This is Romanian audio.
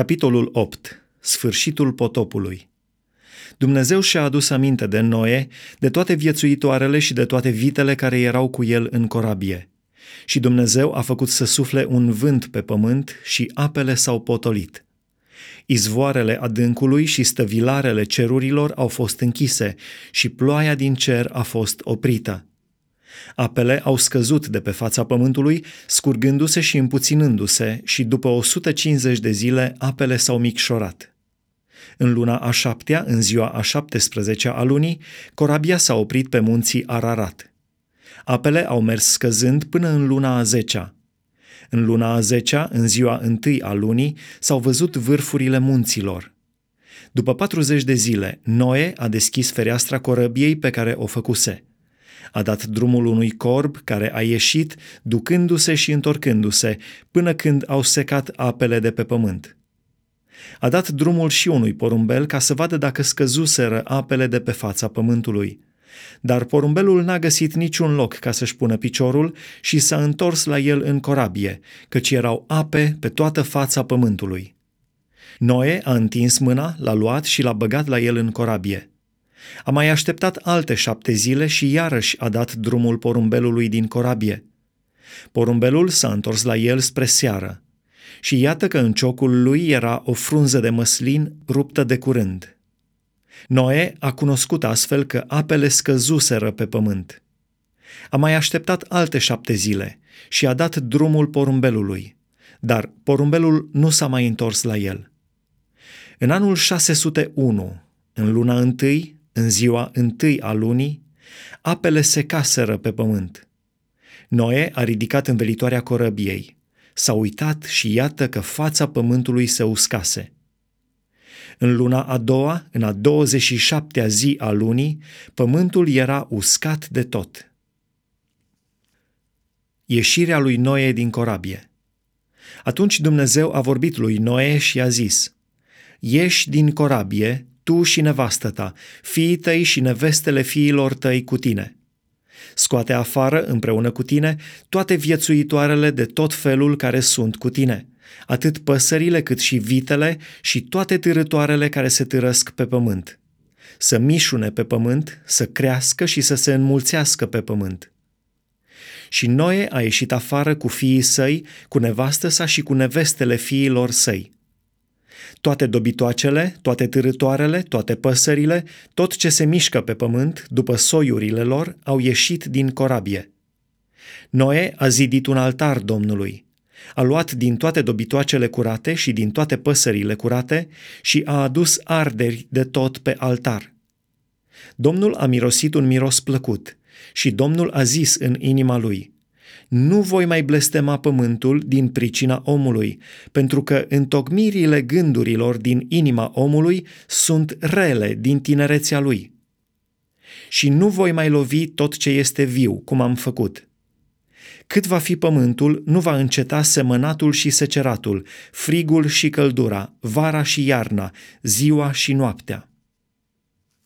Capitolul 8. Sfârșitul potopului. Dumnezeu și-a adus aminte de Noe, de toate viețuitoarele și de toate vitele care erau cu el în corabie. Și Dumnezeu a făcut să sufle un vânt pe pământ și apele s-au potolit. Izvoarele adâncului și stăvilarele cerurilor au fost închise și ploaia din cer a fost oprită. Apele au scăzut de pe fața pământului, scurgându-se și împuținându-se și după 150 de zile apele s-au micșorat. În luna a șaptea, în ziua a 17 a lunii, corabia s-a oprit pe munții Ararat. Apele au mers scăzând până în luna a zecea. În luna a zecea, în ziua întâi a lunii, s-au văzut vârfurile munților. După 40 de zile, Noe a deschis fereastra corăbiei pe care o făcuse – a dat drumul unui corb care a ieșit, ducându-se și întorcându-se, până când au secat apele de pe pământ. A dat drumul și unui porumbel ca să vadă dacă scăzuseră apele de pe fața pământului. Dar porumbelul n-a găsit niciun loc ca să-și pună piciorul și s-a întors la el în corabie, căci erau ape pe toată fața pământului. Noe a întins mâna, l-a luat și l-a băgat la el în corabie. A mai așteptat alte șapte zile și iarăși a dat drumul porumbelului din corabie. Porumbelul s-a întors la el spre seară și iată că în ciocul lui era o frunză de măslin ruptă de curând. Noe a cunoscut astfel că apele scăzuseră pe pământ. A mai așteptat alte șapte zile și a dat drumul porumbelului, dar porumbelul nu s-a mai întors la el. În anul 601, în luna întâi, în ziua întâi a lunii, apele se caseră pe pământ. Noe a ridicat învelitoarea corăbiei. S-a uitat și iată că fața pământului se uscase. În luna a doua, în a 27-a zi a lunii, pământul era uscat de tot. Ieșirea lui Noe din corabie. Atunci Dumnezeu a vorbit lui Noe și a zis, Ieși din corabie, tu și nevastă ta, fiii tăi și nevestele fiilor tăi cu tine. Scoate afară împreună cu tine toate viețuitoarele de tot felul care sunt cu tine, atât păsările cât și vitele și toate târătoarele care se târăsc pe pământ. Să mișune pe pământ, să crească și să se înmulțească pe pământ. Și Noe a ieșit afară cu fiii săi, cu nevastă sa și cu nevestele fiilor săi toate dobitoacele, toate târătoarele, toate păsările, tot ce se mișcă pe pământ, după soiurile lor, au ieșit din corabie. Noe a zidit un altar Domnului. A luat din toate dobitoacele curate și din toate păsările curate și a adus arderi de tot pe altar. Domnul a mirosit un miros plăcut și Domnul a zis în inima lui – nu voi mai blestema pământul din pricina omului, pentru că întocmirile gândurilor din inima omului sunt rele din tinerețea lui. Și nu voi mai lovi tot ce este viu, cum am făcut. Cât va fi pământul, nu va înceta semănatul și seceratul, frigul și căldura, vara și iarna, ziua și noaptea.